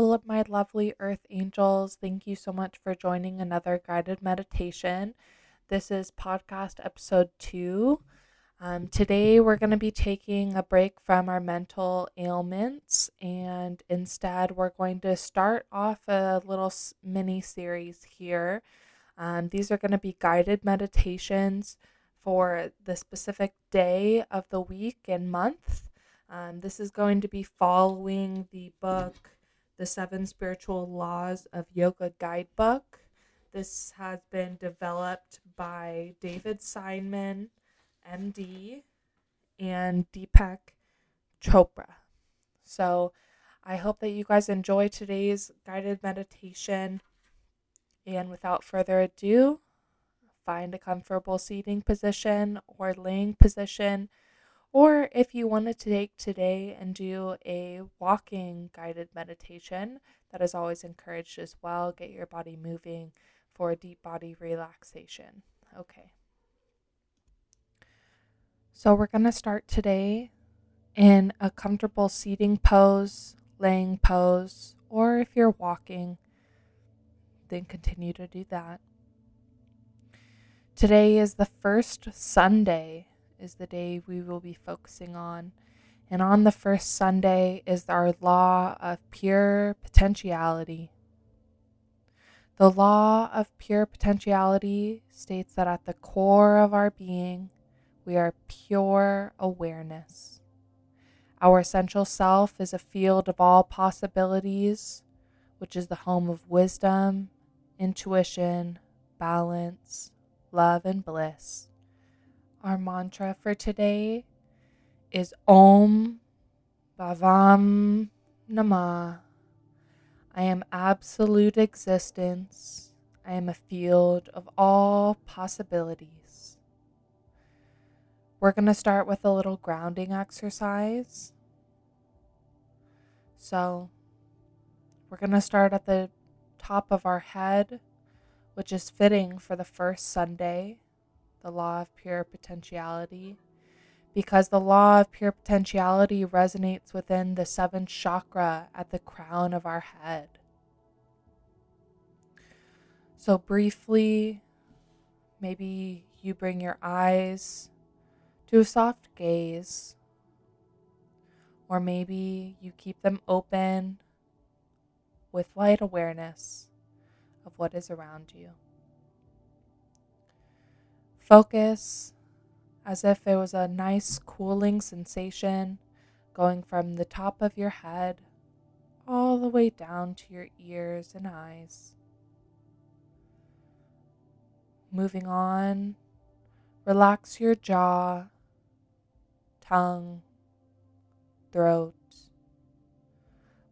Hello, my lovely earth angels. Thank you so much for joining another guided meditation. This is podcast episode two. Um, today, we're going to be taking a break from our mental ailments, and instead, we're going to start off a little mini series here. Um, these are going to be guided meditations for the specific day of the week and month. Um, this is going to be following the book the Seven Spiritual Laws of Yoga Guidebook. This has been developed by David Simon, MD, and Deepak Chopra. So I hope that you guys enjoy today's guided meditation. And without further ado, find a comfortable seating position or laying position or if you wanted to take today and do a walking guided meditation, that is always encouraged as well. Get your body moving for a deep body relaxation. Okay. So we're going to start today in a comfortable seating pose, laying pose, or if you're walking, then continue to do that. Today is the first Sunday is the day we will be focusing on. And on the first Sunday is our law of pure potentiality. The law of pure potentiality states that at the core of our being, we are pure awareness. Our essential self is a field of all possibilities, which is the home of wisdom, intuition, balance, love, and bliss. Our mantra for today is Om Bhavam Namah. I am absolute existence. I am a field of all possibilities. We're going to start with a little grounding exercise. So, we're going to start at the top of our head, which is fitting for the first Sunday the law of pure potentiality, because the law of pure potentiality resonates within the seventh chakra at the crown of our head. So, briefly, maybe you bring your eyes to a soft gaze, or maybe you keep them open with light awareness of what is around you. Focus as if it was a nice cooling sensation going from the top of your head all the way down to your ears and eyes. Moving on, relax your jaw, tongue, throat.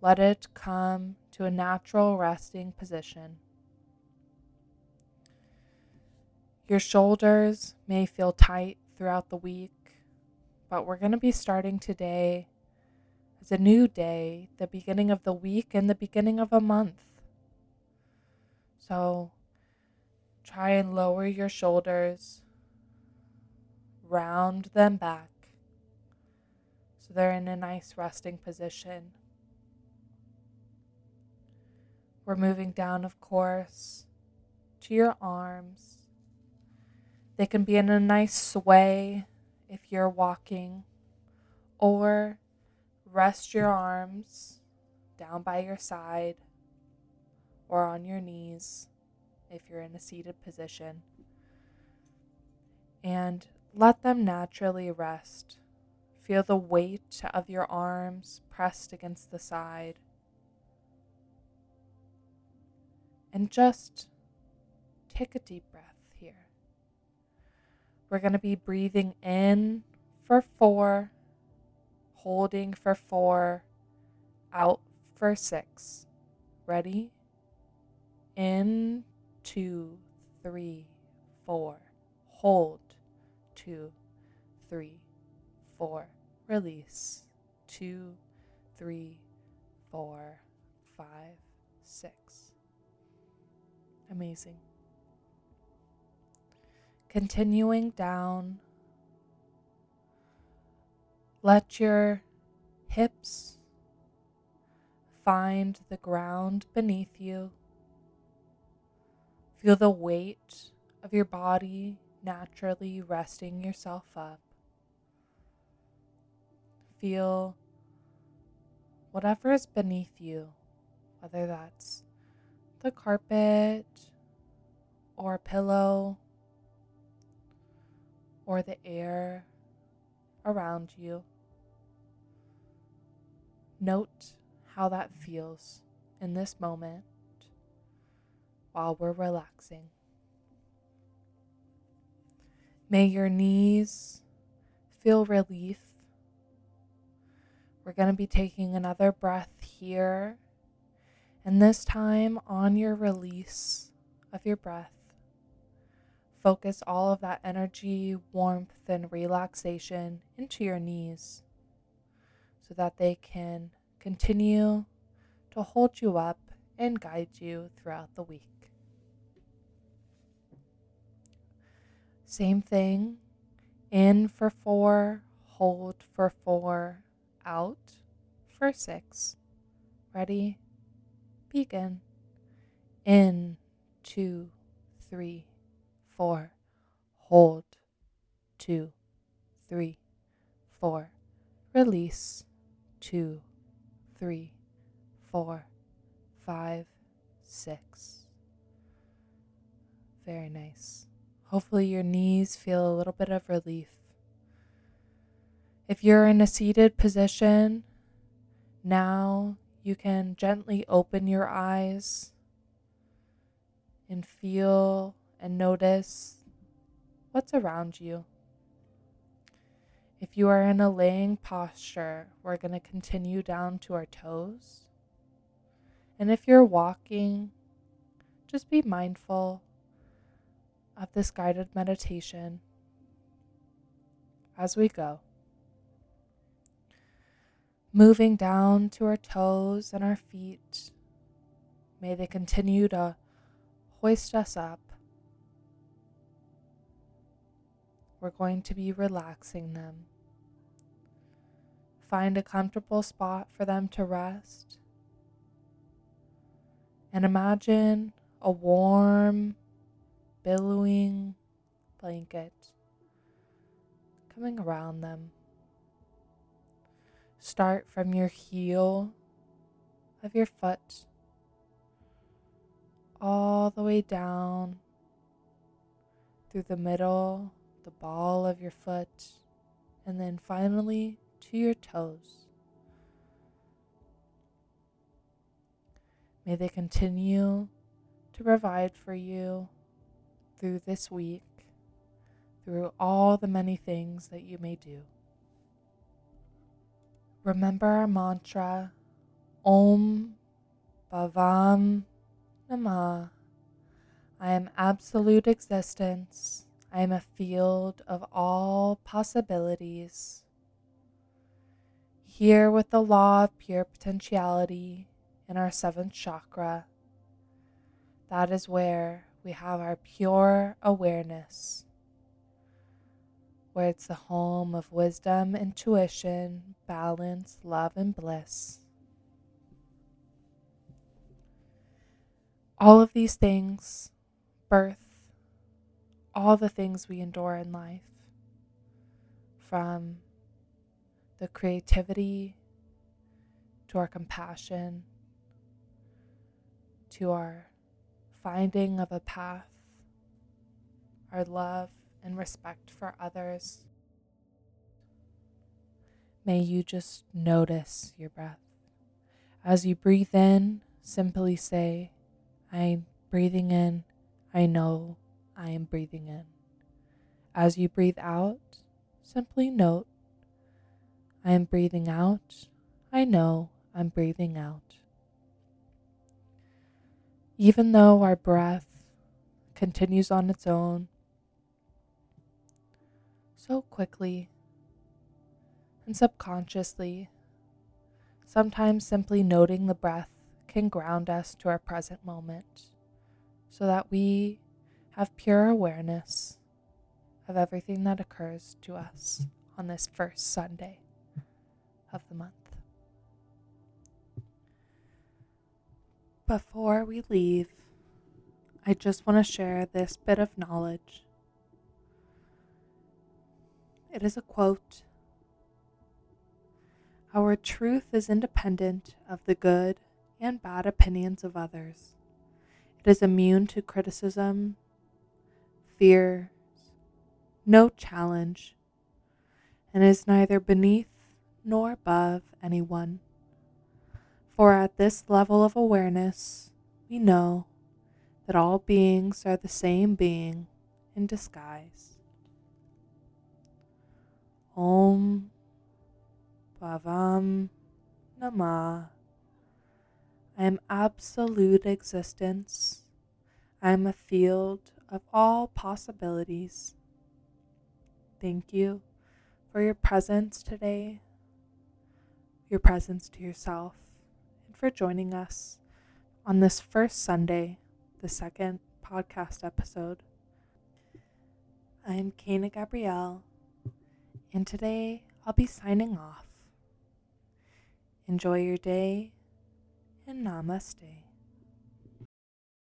Let it come to a natural resting position. Your shoulders may feel tight throughout the week, but we're going to be starting today as a new day, the beginning of the week and the beginning of a month. So try and lower your shoulders, round them back so they're in a nice resting position. We're moving down, of course, to your arms they can be in a nice sway if you're walking, or rest your arms down by your side or on your knees if you're in a seated position. And let them naturally rest. Feel the weight of your arms pressed against the side. And just take a deep breath. We're going to be breathing in for four, holding for four, out for six. Ready? In, two, three, four. Hold, two, three, four. Release, two, three, four, five, six. Amazing. Continuing down, let your hips find the ground beneath you. Feel the weight of your body naturally resting yourself up. Feel whatever is beneath you, whether that's the carpet or a pillow or the air around you. Note how that feels in this moment while we're relaxing. May your knees feel relief. We're going to be taking another breath here, and this time on your release of your breath. Focus all of that energy, warmth, and relaxation into your knees so that they can continue to hold you up and guide you throughout the week. Same thing. In for four, hold for four, out for six. Ready? Begin. In, two, three, four. Hold. Two, three, four. Release. Two, three, four, five, six. Very nice. Hopefully, your knees feel a little bit of relief. If you're in a seated position, now you can gently open your eyes and feel and notice what's around you. If you are in a laying posture, we're going to continue down to our toes. And if you're walking, just be mindful of this guided meditation as we go. Moving down to our toes and our feet, may they continue to hoist us up We're going to be relaxing them. Find a comfortable spot for them to rest. And imagine a warm, billowing blanket coming around them. Start from your heel of your foot all the way down through the middle the ball of your foot, and then finally to your toes. May they continue to provide for you through this week, through all the many things that you may do. Remember our mantra Om Bhavam Namah. I am absolute existence. I am a field of all possibilities. Here, with the law of pure potentiality in our seventh chakra, that is where we have our pure awareness, where it's the home of wisdom, intuition, balance, love, and bliss. All of these things birth all the things we endure in life from the creativity to our compassion to our finding of a path, our love and respect for others. May you just notice your breath. As you breathe in, simply say, I'm breathing in, I know I am breathing in. As you breathe out, simply note, I am breathing out. I know I'm breathing out. Even though our breath continues on its own so quickly and subconsciously, sometimes simply noting the breath can ground us to our present moment so that we have pure awareness of everything that occurs to us on this first Sunday of the month. Before we leave, I just want to share this bit of knowledge. It is a quote Our truth is independent of the good and bad opinions of others. It is immune to criticism, fear, no challenge, and is neither beneath nor above anyone. For at this level of awareness, we know that all beings are the same being in disguise. Om Bhavam Namah. I am absolute existence. I am a field of all possibilities. Thank you for your presence today, your presence to yourself, and for joining us on this first Sunday, the second podcast episode. I am Kana Gabrielle, and today I'll be signing off. Enjoy your day and namaste.